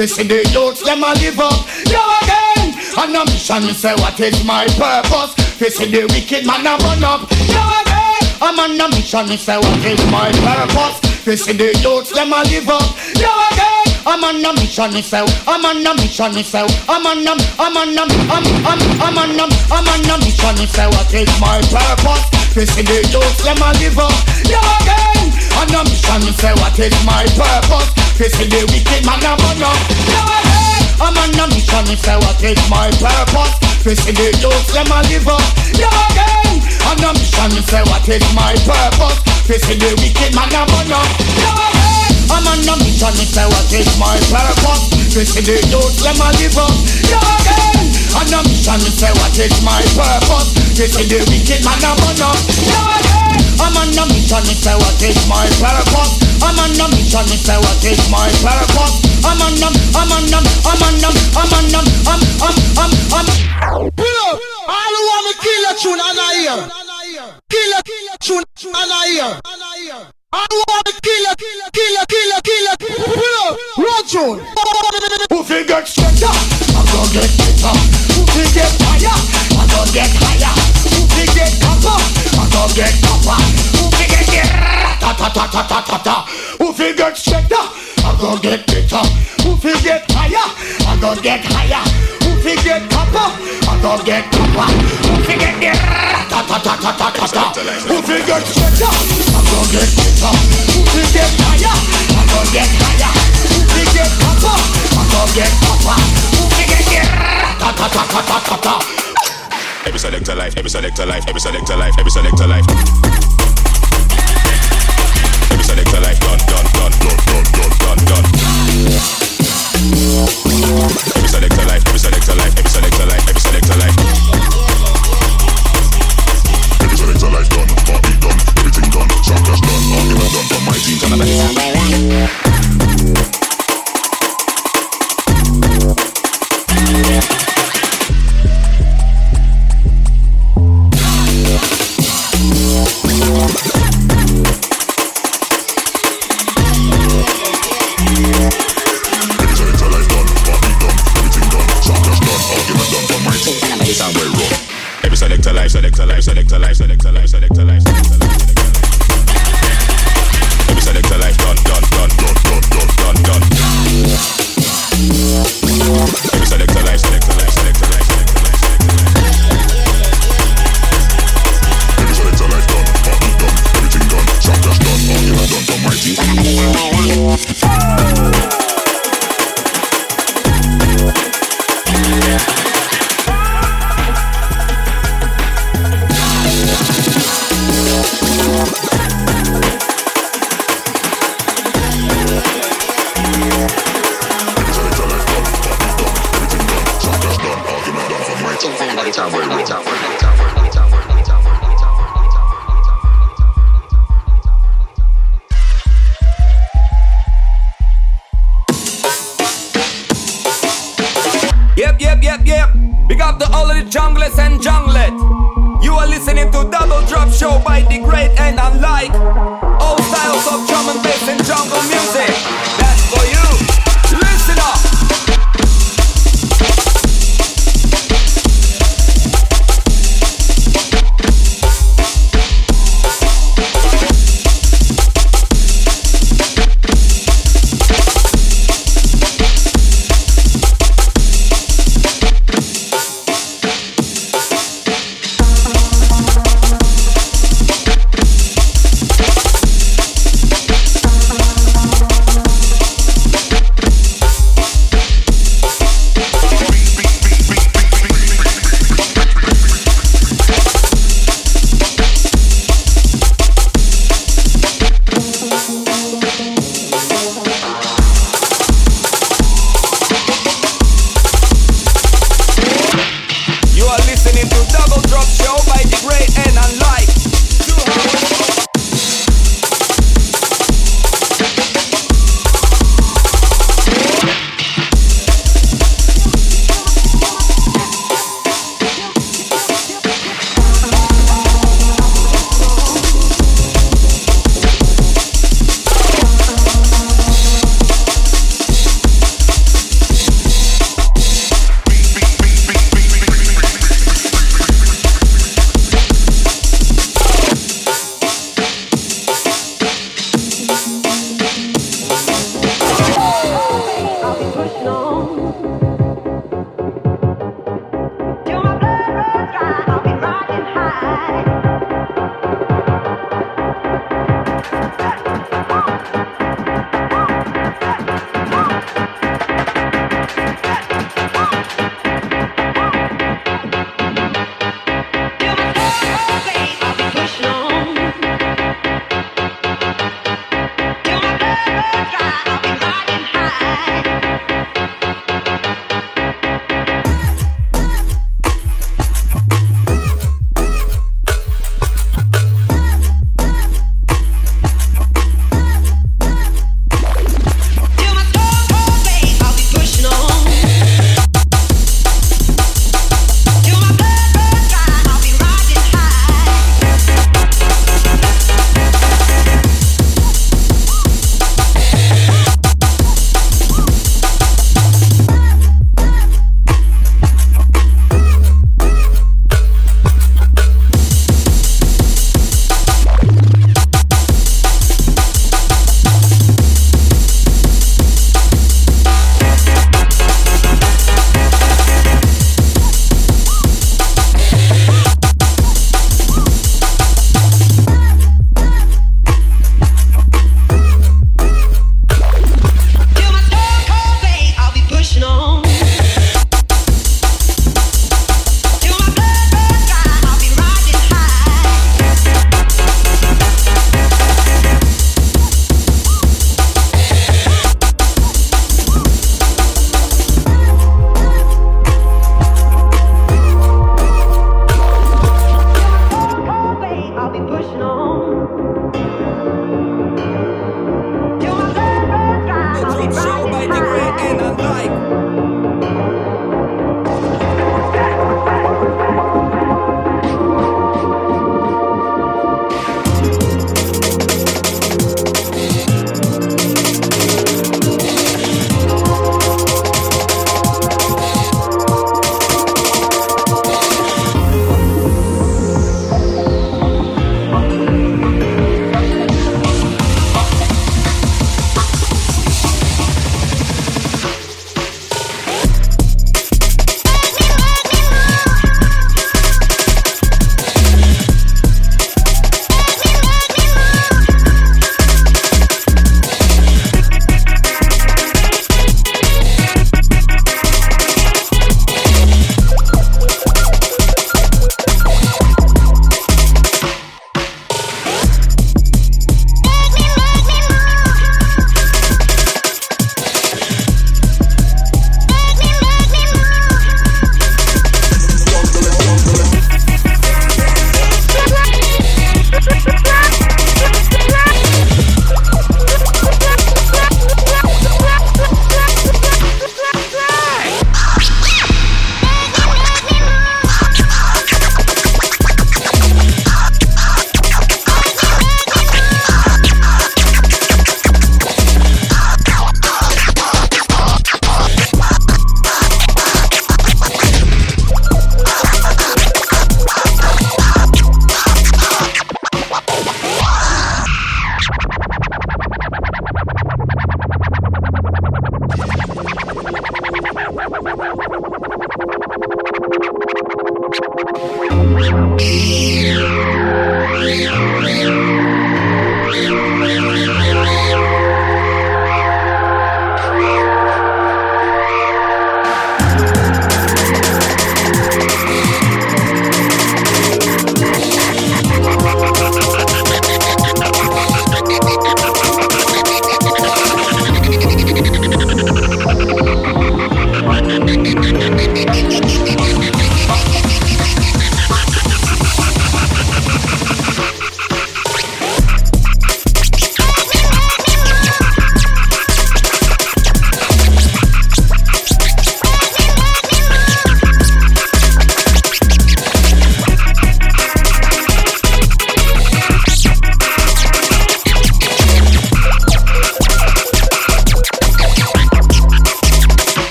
This in the youths, them a live up. Yo again. On a mission, me say what is my purpose. This in the wicked man a run up. Yo again. I'm on a mission, me say what is my purpose. This in the youths, them a live up. Yo again. I'm on a mission, me say I'm on a mission, me say I'm on a, I'm on a, I'm, I'm, I'm on a, I'm on a mission, me say what is my purpose. This in the youths, them a live up. Yo again. On a mission, me say what is my purpose face the wicked man a burn up. Now I hey, I'm on a mission if I what is my purpose. Face the youth them a live up. Now again, on a mission if I what is my purpose. Face the wicked man a burn up. Now I hey, I'm on a mission if I what is my purpose. Face the youth them a live up. Now again, on a mission if I what is my purpose. Face the wicked man a burn up. Now again, I'm on a mission if I what is my purpose. I'm on a mission, me say what is my purpose I'm on a, I'm on a, I'm on a, I'm on a, I'm, I'm, I'm, I'm Pull up! I don't want to kill a tune I hear. Fi get straighter? I go get better. Who fi get higher? I go get higher. Who fi get copper? I go get copper. Who fi get get ta ta ta ta ta ta ta? Who fi get straighter? I go get better. Who fi get higher? I go get higher. Who fi get copper? I go get copper. Who fi get get ta ta ta ta ta ta ta? Every selector life, every selector life, every selector life, every selector life. Every selector life, done, done, done, done, done, done, done, done.